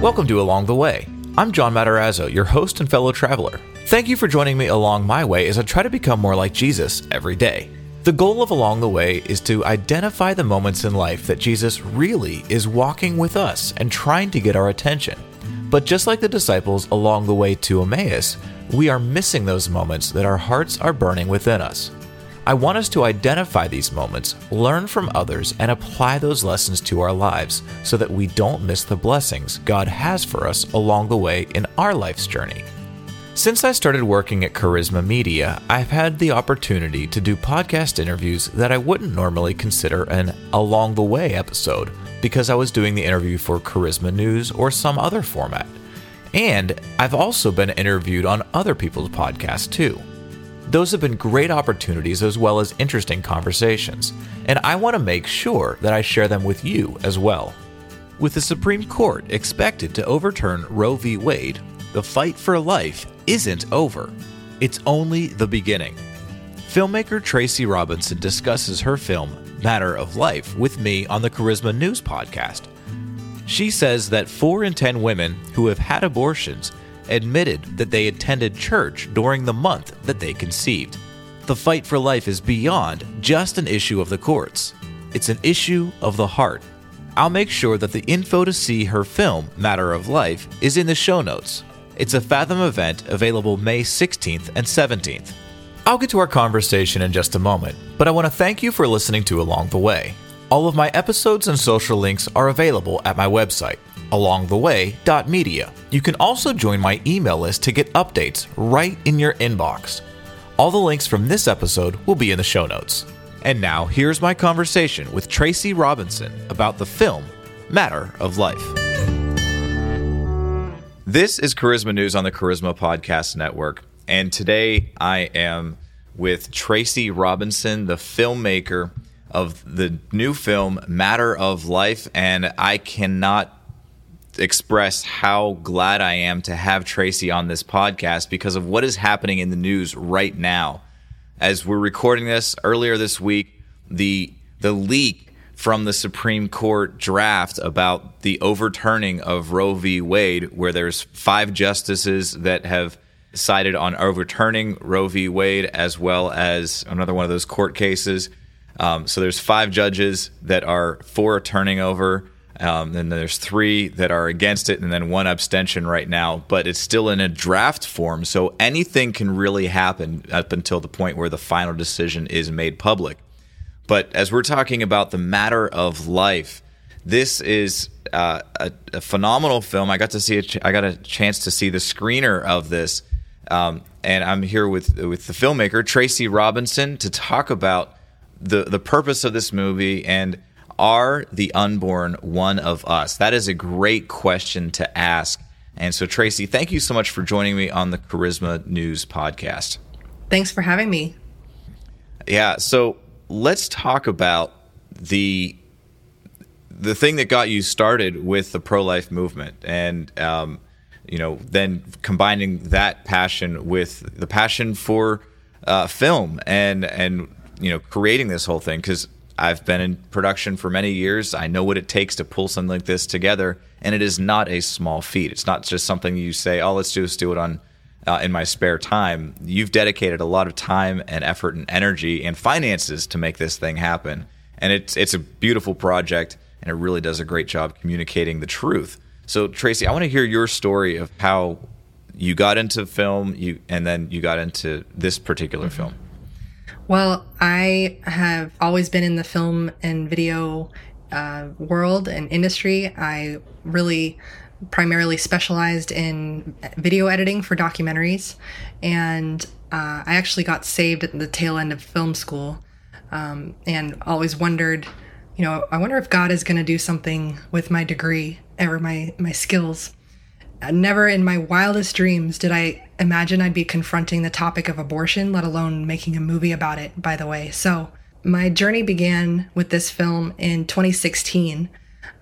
Welcome to Along the Way. I'm John Matarazzo, your host and fellow traveler. Thank you for joining me along my way as I try to become more like Jesus every day. The goal of Along the Way is to identify the moments in life that Jesus really is walking with us and trying to get our attention. But just like the disciples along the way to Emmaus, we are missing those moments that our hearts are burning within us. I want us to identify these moments, learn from others, and apply those lessons to our lives so that we don't miss the blessings God has for us along the way in our life's journey. Since I started working at Charisma Media, I've had the opportunity to do podcast interviews that I wouldn't normally consider an along the way episode because I was doing the interview for Charisma News or some other format. And I've also been interviewed on other people's podcasts too. Those have been great opportunities as well as interesting conversations, and I want to make sure that I share them with you as well. With the Supreme Court expected to overturn Roe v. Wade, the fight for life isn't over. It's only the beginning. Filmmaker Tracy Robinson discusses her film, Matter of Life, with me on the Charisma News podcast. She says that 4 in 10 women who have had abortions admitted that they attended church during the month that they conceived. The fight for life is beyond just an issue of the courts, it's an issue of the heart. I'll make sure that the info to see her film, Matter of Life, is in the show notes. It's a Fathom event available May 16th and 17th. I'll get to our conversation in just a moment, but I want to thank you for listening to Along the Way. All of my episodes and social links are available at my website, alongtheway.media. You can also join my email list to get updates right in your inbox. All the links from this episode will be in the show notes. And now, here's my conversation with Tracy Robinson about the film Matter of Life. This is Charisma News on the Charisma Podcast Network. And today I am with Tracy Robinson, the filmmaker of the new film Matter of Life. And I cannot express how glad I am to have Tracy on this podcast because of what is happening in the news right now. As we're recording this earlier this week, the the leak from the Supreme Court draft about the overturning of Roe v. Wade, where there's five justices that have sided on overturning Roe v. Wade, as well as another one of those court cases. Um, so there's five judges that are for turning over. Um, then there's three that are against it, and then one abstention right now. But it's still in a draft form, so anything can really happen up until the point where the final decision is made public. But as we're talking about the matter of life, this is uh, a, a, phenomenal film. I got to see it. I got a chance to see the screener of this, um, and I'm here with with the filmmaker Tracy Robinson to talk about the the purpose of this movie and are the unborn one of us? That is a great question to ask. And so, Tracy, thank you so much for joining me on the Charisma News podcast. Thanks for having me. Yeah. So let's talk about the the thing that got you started with the pro life movement, and um, you know, then combining that passion with the passion for uh, film and and you know, creating this whole thing because I've been in production for many years. I know what it takes to pull something like this together, and it is not a small feat. It's not just something you say, "Oh, let's do let's do it on uh, in my spare time, you've dedicated a lot of time and effort and energy and finances to make this thing happen. And it's it's a beautiful project, and it really does a great job communicating the truth. So, Tracy, I want to hear your story of how you got into film, you and then you got into this particular mm-hmm. film. Well, I have always been in the film and video uh, world and industry. I really primarily specialized in video editing for documentaries, and uh, I actually got saved at the tail end of film school, um, and always wondered, you know, I wonder if God is going to do something with my degree or my my skills. Uh, never in my wildest dreams did I imagine I'd be confronting the topic of abortion, let alone making a movie about it. By the way, so my journey began with this film in 2016.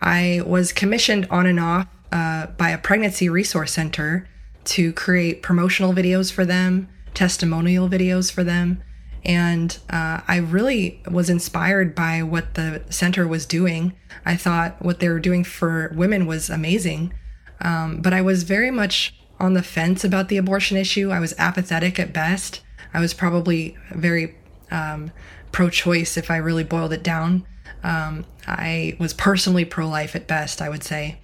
I was commissioned on and off uh, by a pregnancy resource center to create promotional videos for them, testimonial videos for them. And uh, I really was inspired by what the center was doing. I thought what they were doing for women was amazing. Um, but I was very much on the fence about the abortion issue. I was apathetic at best. I was probably very um, pro choice if I really boiled it down. Um, I was personally pro life at best, I would say.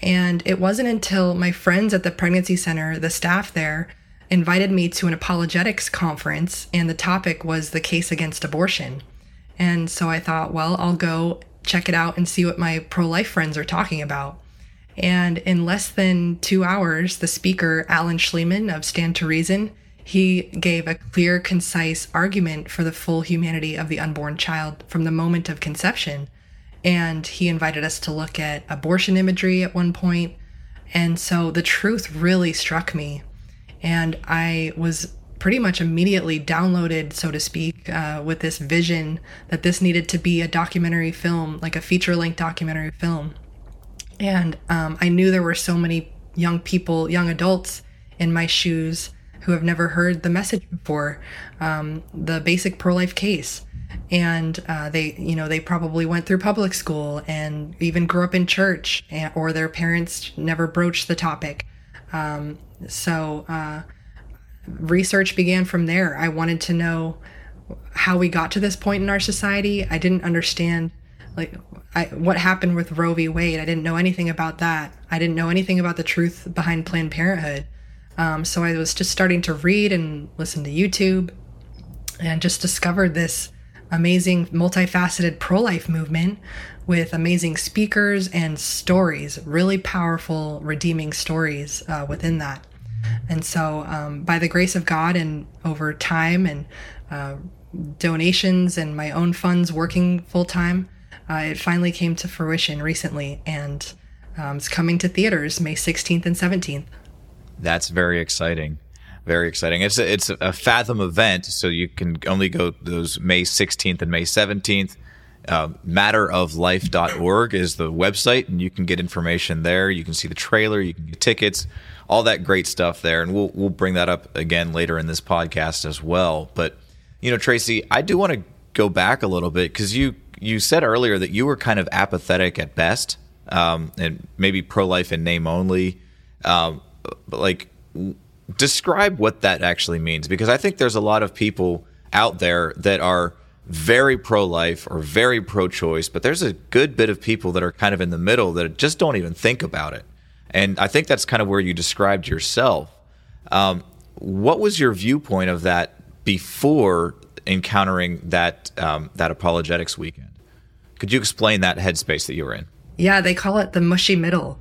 And it wasn't until my friends at the pregnancy center, the staff there, invited me to an apologetics conference, and the topic was the case against abortion. And so I thought, well, I'll go check it out and see what my pro life friends are talking about. And in less than two hours, the speaker, Alan Shlemon of Stand to Reason, he gave a clear, concise argument for the full humanity of the unborn child from the moment of conception. And he invited us to look at abortion imagery at one point. And so the truth really struck me. And I was pretty much immediately downloaded, so to speak, uh, with this vision that this needed to be a documentary film, like a feature length documentary film. And um, I knew there were so many young people, young adults in my shoes who have never heard the message before, um, the basic pro life case. And uh, they, you know, they probably went through public school and even grew up in church, and, or their parents never broached the topic. Um, so uh, research began from there. I wanted to know how we got to this point in our society. I didn't understand like I, what happened with Roe v. Wade. I didn't know anything about that. I didn't know anything about the truth behind Planned Parenthood. Um, so I was just starting to read and listen to YouTube and just discovered this amazing, multifaceted pro life movement with amazing speakers and stories, really powerful, redeeming stories uh, within that. And so, um, by the grace of God and over time and uh, donations and my own funds working full time, uh, it finally came to fruition recently and um, it's coming to theaters May 16th and 17th. That's very exciting. Very exciting. It's a, it's a Fathom event, so you can only go those May 16th and May 17th. Uh, matteroflife.org is the website, and you can get information there. You can see the trailer, you can get tickets, all that great stuff there, and we'll we'll bring that up again later in this podcast as well. But you know, Tracy, I do want to go back a little bit because you you said earlier that you were kind of apathetic at best, um, and maybe pro life in name only. Um, but like, describe what that actually means because I think there's a lot of people out there that are very pro life or very pro choice, but there's a good bit of people that are kind of in the middle that just don't even think about it. And I think that's kind of where you described yourself. Um, what was your viewpoint of that before encountering that um, that apologetics weekend? Could you explain that headspace that you were in? Yeah, they call it the mushy middle.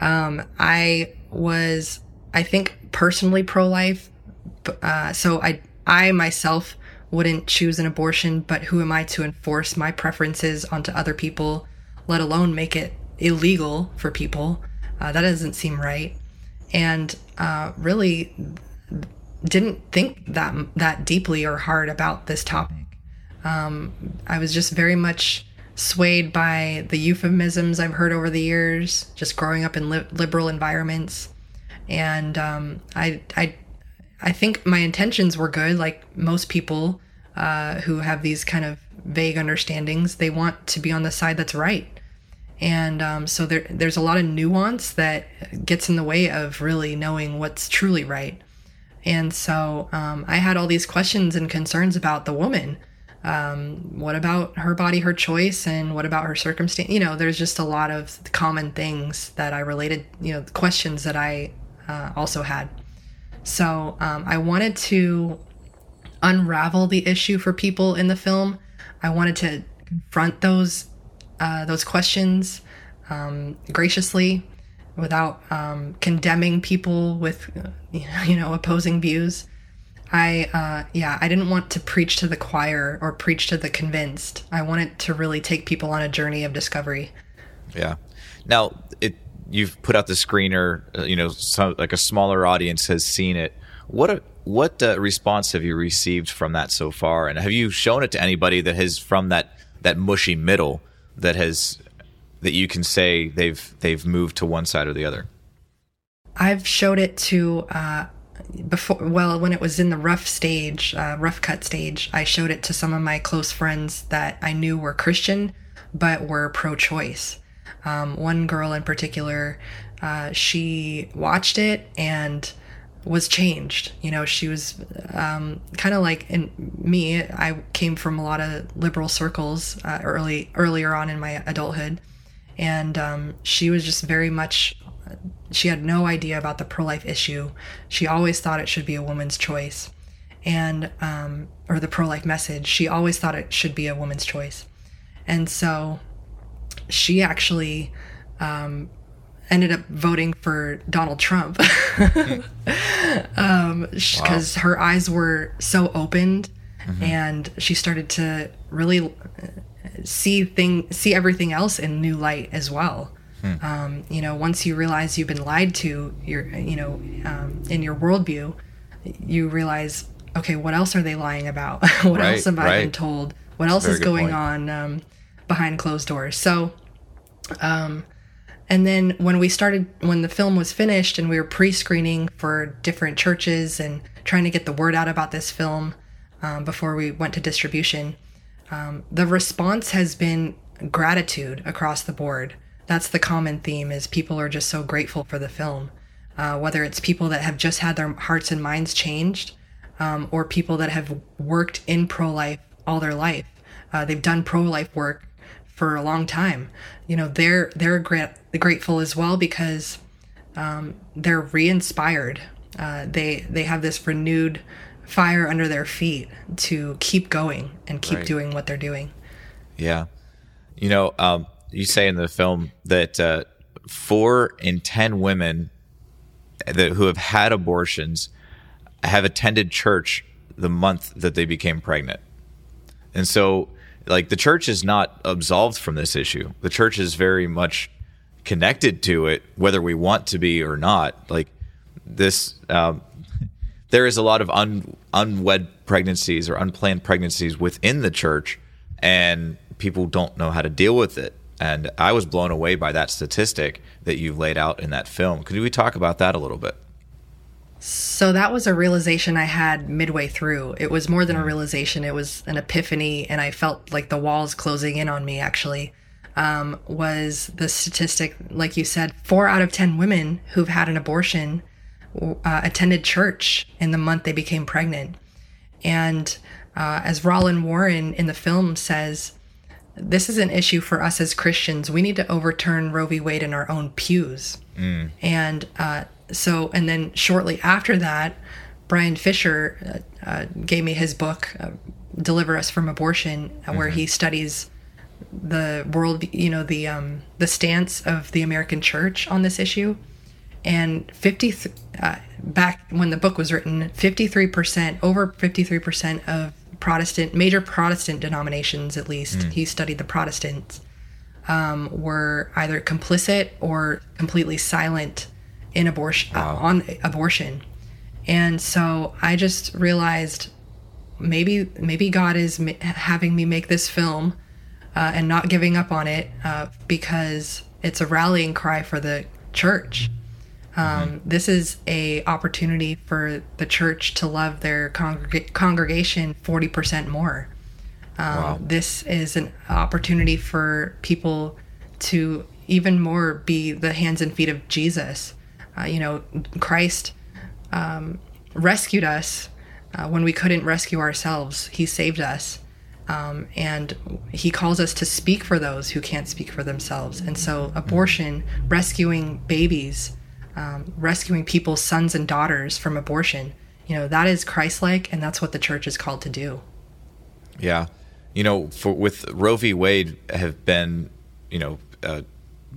Um, I was, I think, personally pro life. Uh, so I, I myself wouldn't choose an abortion, but who am I to enforce my preferences onto other people, let alone make it illegal for people? Uh, that doesn't seem right. And uh, really didn't think that that deeply or hard about this topic. Um, I was just very much swayed by the euphemisms I've heard over the years, just growing up in li- liberal environments, and um, I, I, I think my intentions were good. Like most people uh, who have these kind of vague understandings, they want to be on the side that's right, and um, so there, there's a lot of nuance that gets in the way of really knowing what's truly right. And so um, I had all these questions and concerns about the woman um, what about her body, her choice, and what about her circumstance? You know, there's just a lot of common things that I related, you know, questions that I uh, also had. So um, I wanted to unravel the issue for people in the film. I wanted to confront those uh, those questions um, graciously without um, condemning people with you know opposing views. I, uh, yeah, I didn't want to preach to the choir or preach to the convinced. I wanted to really take people on a journey of discovery. Yeah. Now, it you've put out the screener. Uh, you know, some, like a smaller audience has seen it. What a, what uh, response have you received from that so far? And have you shown it to anybody that has from that that mushy middle that has that you can say they've they've moved to one side or the other? I've showed it to uh, before well when it was in the rough stage uh, rough cut stage i showed it to some of my close friends that i knew were christian but were pro-choice Um, one girl in particular, uh, she watched it and was changed. You know, she was um, kind of like in me. I came from a lot of liberal circles uh, early earlier on in my adulthood, and um, she was just very much. She had no idea about the pro life issue. She always thought it should be a woman's choice, and um, or the pro life message. She always thought it should be a woman's choice, and so she actually um, ended up voting for Donald Trump because um, wow. her eyes were so opened mm-hmm. and she started to really see thing see everything else in new light as well. Hmm. Um, you know, once you realize you've been lied to, you're you know um, in your worldview, you realize okay, what else are they lying about? what right, else have right. I been told? What That's else is going point. on um, behind closed doors? So. Um, and then when we started, when the film was finished and we were pre screening for different churches and trying to get the word out about this film um, before we went to distribution, um, the response has been gratitude across the board. That's the common theme is people are just so grateful for the film. Uh, whether it's people that have just had their hearts and minds changed um, or people that have worked in pro-life all their life. Uh, they've done pro-life work for a long time. You know, they're they're gra- grateful as well because um, they're re-inspired. Uh, they they have this renewed fire under their feet to keep going and keep right. doing what they're doing. Yeah, you know, um, you say in the film that uh, four in ten women that who have had abortions have attended church the month that they became pregnant, and so like the church is not absolved from this issue. The church is very much connected to it, whether we want to be or not. Like this, um, there is a lot of un, unwed pregnancies or unplanned pregnancies within the church, and people don't know how to deal with it. And I was blown away by that statistic that you've laid out in that film. Could we talk about that a little bit? So that was a realization I had midway through. It was more than a realization, it was an epiphany, and I felt like the walls closing in on me actually. Um, was the statistic, like you said, four out of 10 women who've had an abortion uh, attended church in the month they became pregnant. And uh, as Roland Warren in the film says, this is an issue for us as Christians. We need to overturn Roe v. Wade in our own pews. Mm. And uh, so, and then shortly after that, Brian Fisher uh, uh, gave me his book, uh, Deliver Us from Abortion, mm-hmm. where he studies the world, you know, the um, the stance of the American church on this issue. And 50 th- uh, back when the book was written, 53%, over 53% of Protestant, major Protestant denominations at least, mm. he studied the Protestants, um, were either complicit or completely silent in abortion uh, wow. uh, on abortion and so i just realized maybe maybe god is ma- having me make this film uh, and not giving up on it uh, because it's a rallying cry for the church um, mm-hmm. this is a opportunity for the church to love their congreg- congregation 40% more um, wow. this is an opportunity for people to even more be the hands and feet of jesus uh, you know, Christ um, rescued us uh, when we couldn't rescue ourselves. He saved us. Um, and he calls us to speak for those who can't speak for themselves. And so, abortion, rescuing babies, um, rescuing people's sons and daughters from abortion, you know, that is Christ like, and that's what the church is called to do. Yeah. You know, for with Roe v. Wade have been, you know, uh,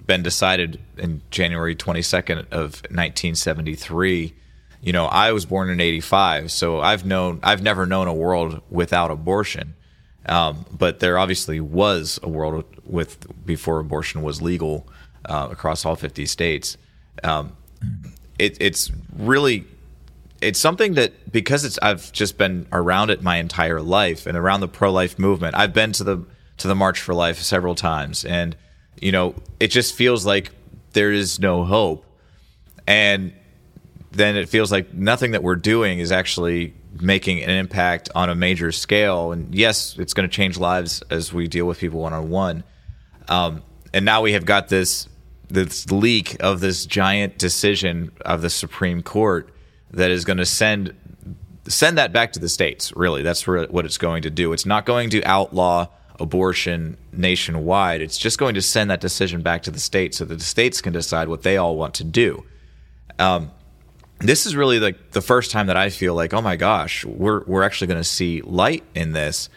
been decided in January 22nd of 1973. You know, I was born in 85, so I've known I've never known a world without abortion. Um, but there obviously was a world with before abortion was legal uh, across all 50 states. Um, it, it's really it's something that because it's I've just been around it my entire life and around the pro life movement. I've been to the to the March for Life several times and you know, it just feels like there is no hope. And then it feels like nothing that we're doing is actually making an impact on a major scale. And yes, it's going to change lives as we deal with people one on one. and now we have got this this leak of this giant decision of the Supreme Court that is going to send send that back to the states. Really, that's what it's going to do. It's not going to outlaw abortion nationwide. It's just going to send that decision back to the states so that the states can decide what they all want to do. Um, this is really like the first time that I feel like, oh my gosh, we're we're actually going to see light in this.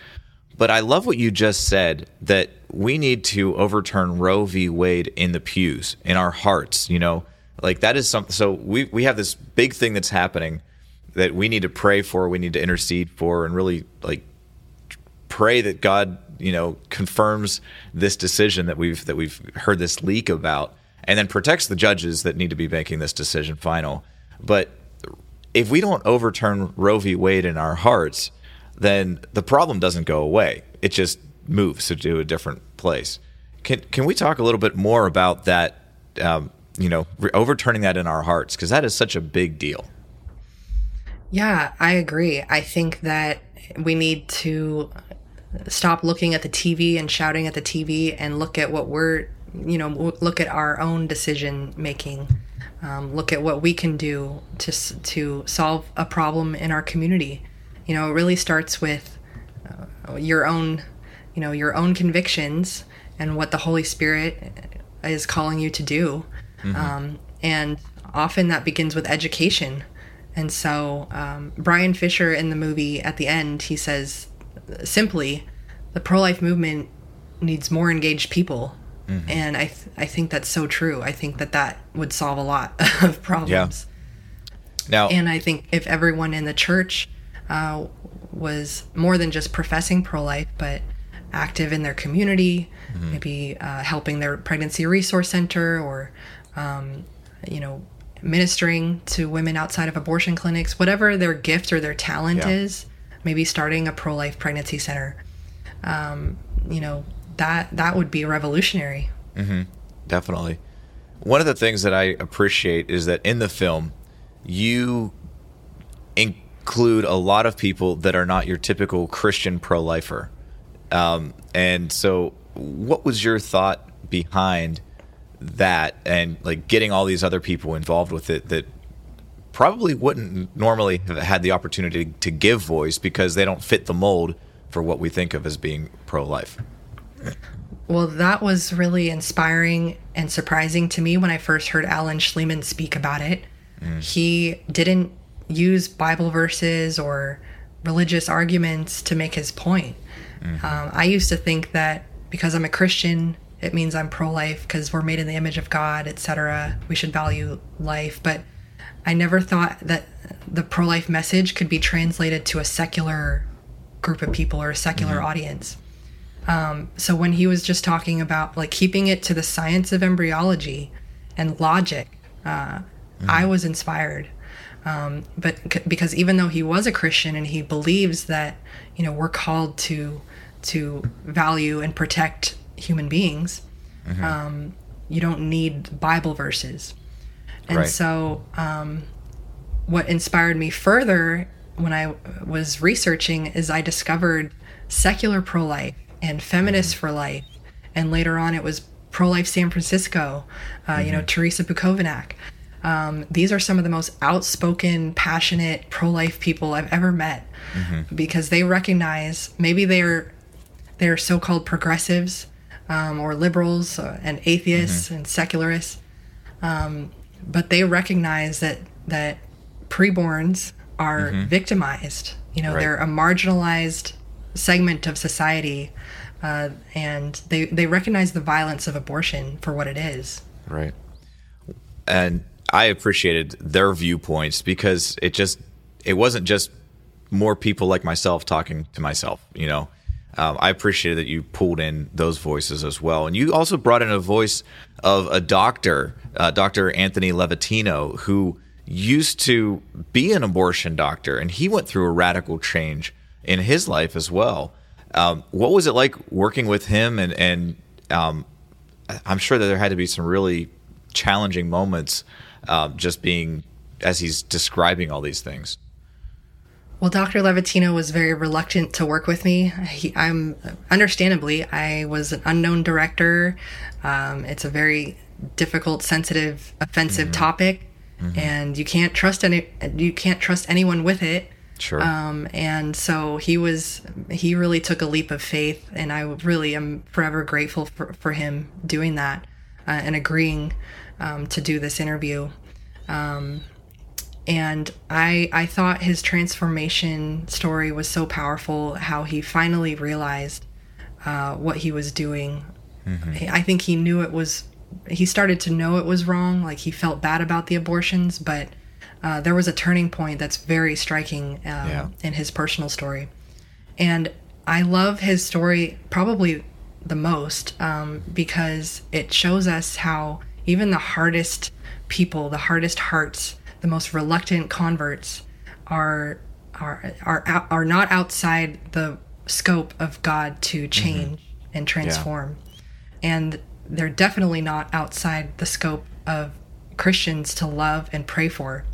But I love what you just said that we need to overturn Roe v. Wade in the pews, in our hearts. You know, like that is something. So we we have this big thing that's happening that we need to pray for, we need to intercede for, and really like pray that God, you know, confirms this decision that we've that we've heard this leak about, and then protects the judges that need to be making this decision final. But if we don't overturn Roe v. Wade in our hearts, then the problem doesn't go away. It just moves to a different place. Can can we talk a little bit more about that? Um, you know, re- overturning that in our hearts because that is such a big deal. Yeah, I agree. I think that we need to stop looking at the TV and shouting at the TV and look at what we're, you know, look at our own decision making. Um, look at what we can do to to solve a problem in our community. You know, it really starts with uh, your own, you know, your own convictions and what the Holy Spirit is calling you to do. Mm-hmm. Um, and often that begins with education. And so um, Brian Fisher in the movie at the end, he says simply, the pro life movement needs more engaged people. Mm-hmm. And I, th- I think that's so true. I think that that would solve a lot of problems. Yeah. Now, and I think if everyone in the church uh, was more than just professing pro life, but active in their community, mm-hmm. maybe uh, helping their pregnancy resource center or, um, you know, ministering to women outside of abortion clinics, whatever their gift or their talent yeah. is, maybe starting a pro life pregnancy center. Um, you know, that that would be revolutionary. Mm-hmm. Definitely. One of the things that I appreciate is that in the film, you include a lot of people that are not your typical Christian pro lifer. Um, and so, what was your thought behind that and like getting all these other people involved with it that probably wouldn't normally have had the opportunity to give voice because they don't fit the mold for what we think of as being pro life? Well, that was really inspiring and surprising to me when I first heard Alan Shlemon speak about it. Mm. He didn't use Bible verses or religious arguments to make his point. Mm-hmm. Um, I used to think that because I'm a Christian, it means I'm pro life because we're made in the image of God, etc. We should value life. But I never thought that the pro life message could be translated to a secular group of people or a secular mm-hmm. audience. Um, so when he was just talking about like keeping it to the science of embryology and logic, uh, mm-hmm. I was inspired. Um, but c- because even though he was a Christian and he believes that you know we're called to to value and protect human beings, mm-hmm. um, you don't need Bible verses. And right. so, um, what inspired me further when I was researching is I discovered secular pro life and feminists mm-hmm. for life, and later on it was pro life San Francisco. Uh, mm-hmm. You know, mm-hmm. Terrisa Bukovinac. Um, these are some of the most outspoken, passionate pro life people I've ever met mm-hmm. because they recognize maybe they're they're so called progressives um, or liberals uh, and atheists mm-hmm. and secularists, um, but they recognize that that preborns are mm-hmm. victimized. You know, right. they're a marginalized segment of society, uh, and they they recognize the violence of abortion for what it is. Right. And I appreciated their viewpoints because it just it wasn't just more people like myself talking to myself. You know, um, I appreciated that you pulled in those voices as well, and you also brought in a voice of a doctor, uh, Dr. Anthony Levatino, who used to be an abortion doctor, and he went through a radical change in his life as well. Um, what was it like working with him? And, and um, I'm sure that there had to be some really challenging moments, um, just being as he's describing all these things. Well, Dr. Levatino was very reluctant to work with me. He, I'm understandably, I was an unknown director. Um, it's a very difficult, sensitive, offensive topic, and you can't trust any. You can't trust anyone with it. Sure. Um, and so he was, he really took a leap of faith, and I really am forever grateful for, for him doing that uh, and agreeing um, to do this interview. Um, and I, I thought his transformation story was so powerful. How he finally realized uh, what he was doing. I think he knew it was. He started to know it was wrong. Like he felt bad about the abortions, but uh, there was a turning point that's very striking um, Yeah. in his personal story. And I love his story probably the most um, because it shows us how even the hardest people, the hardest hearts, the most reluctant converts are are are are not outside the scope of God to change and transform. And they're definitely not outside the scope of Christians to love and pray for.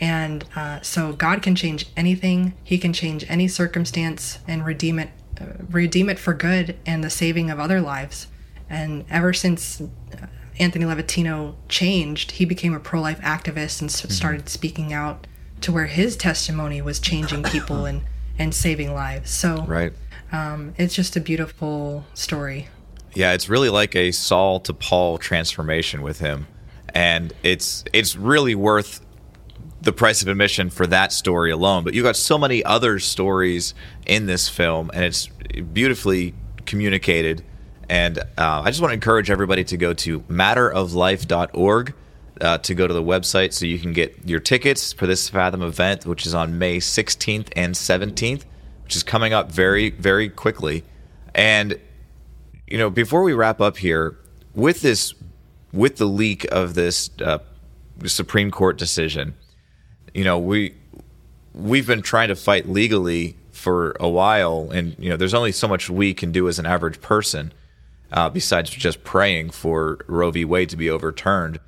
And uh, so God can change anything. He can change any circumstance and redeem it, uh, redeem it for good and the saving of other lives. And ever since uh, Anthony Levatino changed, he became a pro-life activist and s- started speaking out to where his testimony was changing people and and saving lives. So right. um, it's just a beautiful story. Yeah, it's really like a Saul to Paul transformation with him, and it's it's really worth the price of admission for that story alone. But you've got so many other stories in this film, and it's beautifully communicated. And uh, I just want to encourage everybody to go to matteroflife.org uh, to go to the website so you can get your tickets for this Fathom event, which is on May 16th and 17th, which is coming up very, very quickly. And you know, before we wrap up here, with this, with the leak of this uh, Supreme Court decision, you know, we we've been trying to fight legally for a while, and you know, there's only so much we can do as an average person, uh, besides just praying for Roe v. Wade to be overturned.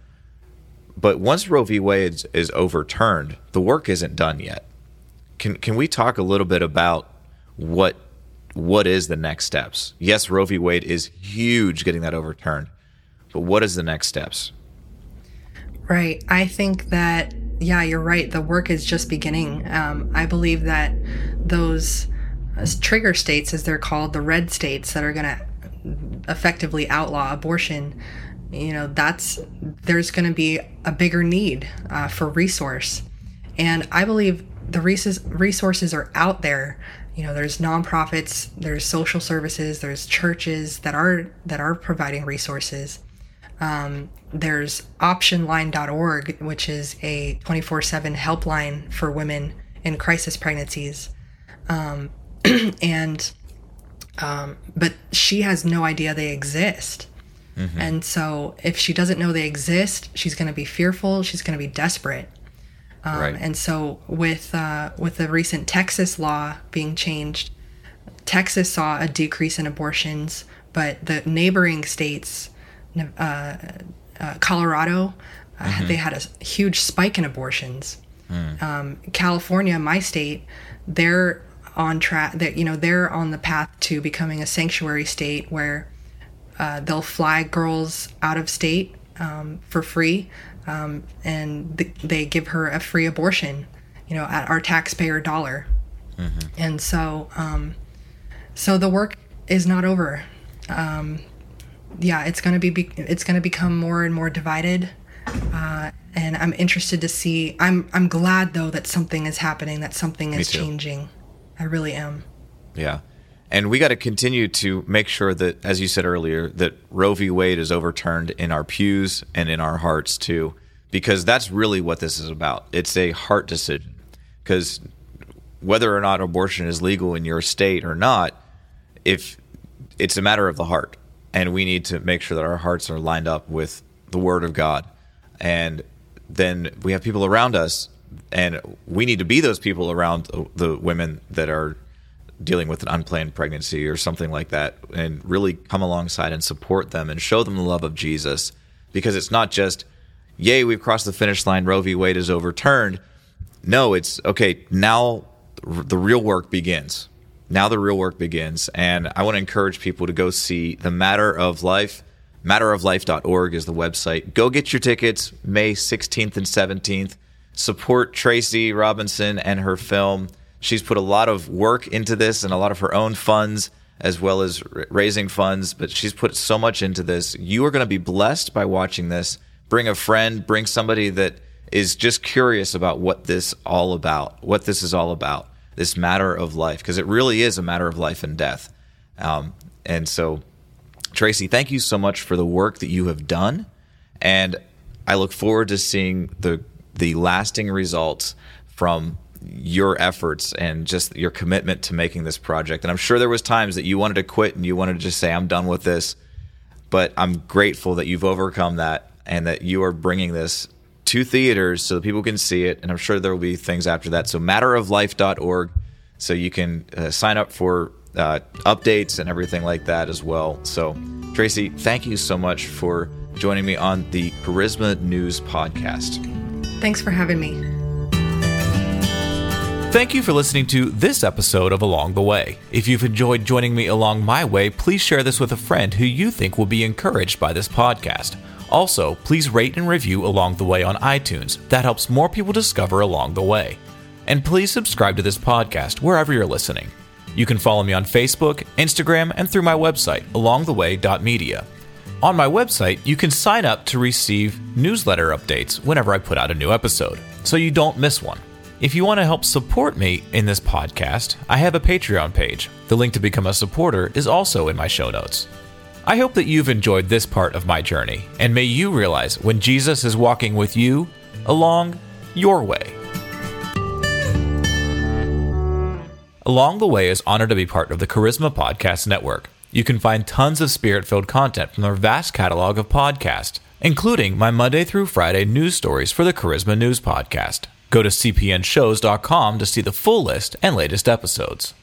But once Roe v. Wade is, overturned, the work isn't done yet. Can can we talk a little bit about what what is the next steps? Yes, Roe v. Wade is huge getting that overturned, but what is the next steps? Right. I think that, yeah, you're right. The work is just beginning. Um, I believe that those uh, trigger states, as they're called, the red states that are going to effectively outlaw abortion, you know, that's, there's going to be a bigger need uh, for resource. And I believe the res- resources are out there. You know, there's nonprofits, there's social services, there's churches that are that are providing resources. Um, there's optionline.org, which is a 24 7 helpline for women in crisis pregnancies. Um, and, um, but she has no idea they exist. And so if she doesn't know they exist, she's going to be fearful, she's going to be desperate. Um, Right. And so with uh, with the recent Texas law being changed, Texas saw a decrease in abortions, but the neighboring states, uh, uh, Colorado, uh, they had a huge spike in abortions. Um, California, my state, they're on track. That you know they're on the path to becoming a sanctuary state where uh, they'll fly girls out of state um, for free, um, and th- they give her a free abortion, you know, at our taxpayer dollar. And so, um, so the work is not over. Um, yeah, it's gonna be, be it's gonna become more and more divided. Uh, and I'm interested to see. I'm I'm glad though that something is happening. That something is changing. I really am. Yeah. And we got to continue to make sure that, as you said earlier, that Roe v. Wade is overturned in our pews and in our hearts too, because that's really what this is about. It's a heart decision. Because whether or not abortion is legal in your state or not, if it's a matter of the heart, and we need to make sure that our hearts are lined up with the Word of God, and then we have people around us, and we need to be those people around the- women that are dealing with an unplanned pregnancy or something like that and really come alongside and support them and show them the love of Jesus because it's not just yay we've crossed the finish line Roe v Wade is overturned no it's okay now the real work begins. Now the real work begins. And I want to encourage people to go see The Matter of Life. Matteroflife.org is the website. Go get your tickets May 16th and 17th. Support Tracy Robinson and her film. She's put a lot of work into this and a lot of her own funds as well as raising funds, but she's put so much into this. You are going to be blessed by watching this. Bring a friend, bring somebody that is just curious about what this all about, what this is all about, this matter of life, because it really is a matter of life and death. Um, and so, Tracy, thank you so much for the work that you have done, and I look forward to seeing the the lasting results from your efforts and just your commitment to making this project. And I'm sure there was times that you wanted to quit and you wanted to just say, "I'm done with this," but I'm grateful that you've overcome that and that you are bringing this to theaters so that people can see it. And I'm sure there will be things after that. So matteroflife.org, so you can uh, sign up for uh, updates and everything like that as well. So, Tracy, thank you so much for joining me on the Charisma News podcast. Thanks for having me. Thank you for listening to this episode of Along the Way. If you've enjoyed joining me along my way, please share this with a friend who you think will be encouraged by this podcast. Also, please rate and review Along the Way on iTunes. That helps more people discover Along the Way. And please subscribe to this podcast wherever you're listening. You can follow me on Facebook, Instagram, and through my website, alongtheway.media. On my website, you can sign up to receive newsletter updates whenever I put out a new episode, so you don't miss one. If you want to help support me in this podcast, I have a Patreon page. The link to become a supporter is also in my show notes. I hope that you've enjoyed this part of my journey, and may you realize when Jesus is walking with you along your way. Along the Way is honored to be part of the Charisma Podcast Network. You can find tons of spirit filled content from their vast catalog of podcasts, including my Monday through Friday news stories for the Charisma News Podcast. Go to cpnshows.com to see the full list and latest episodes.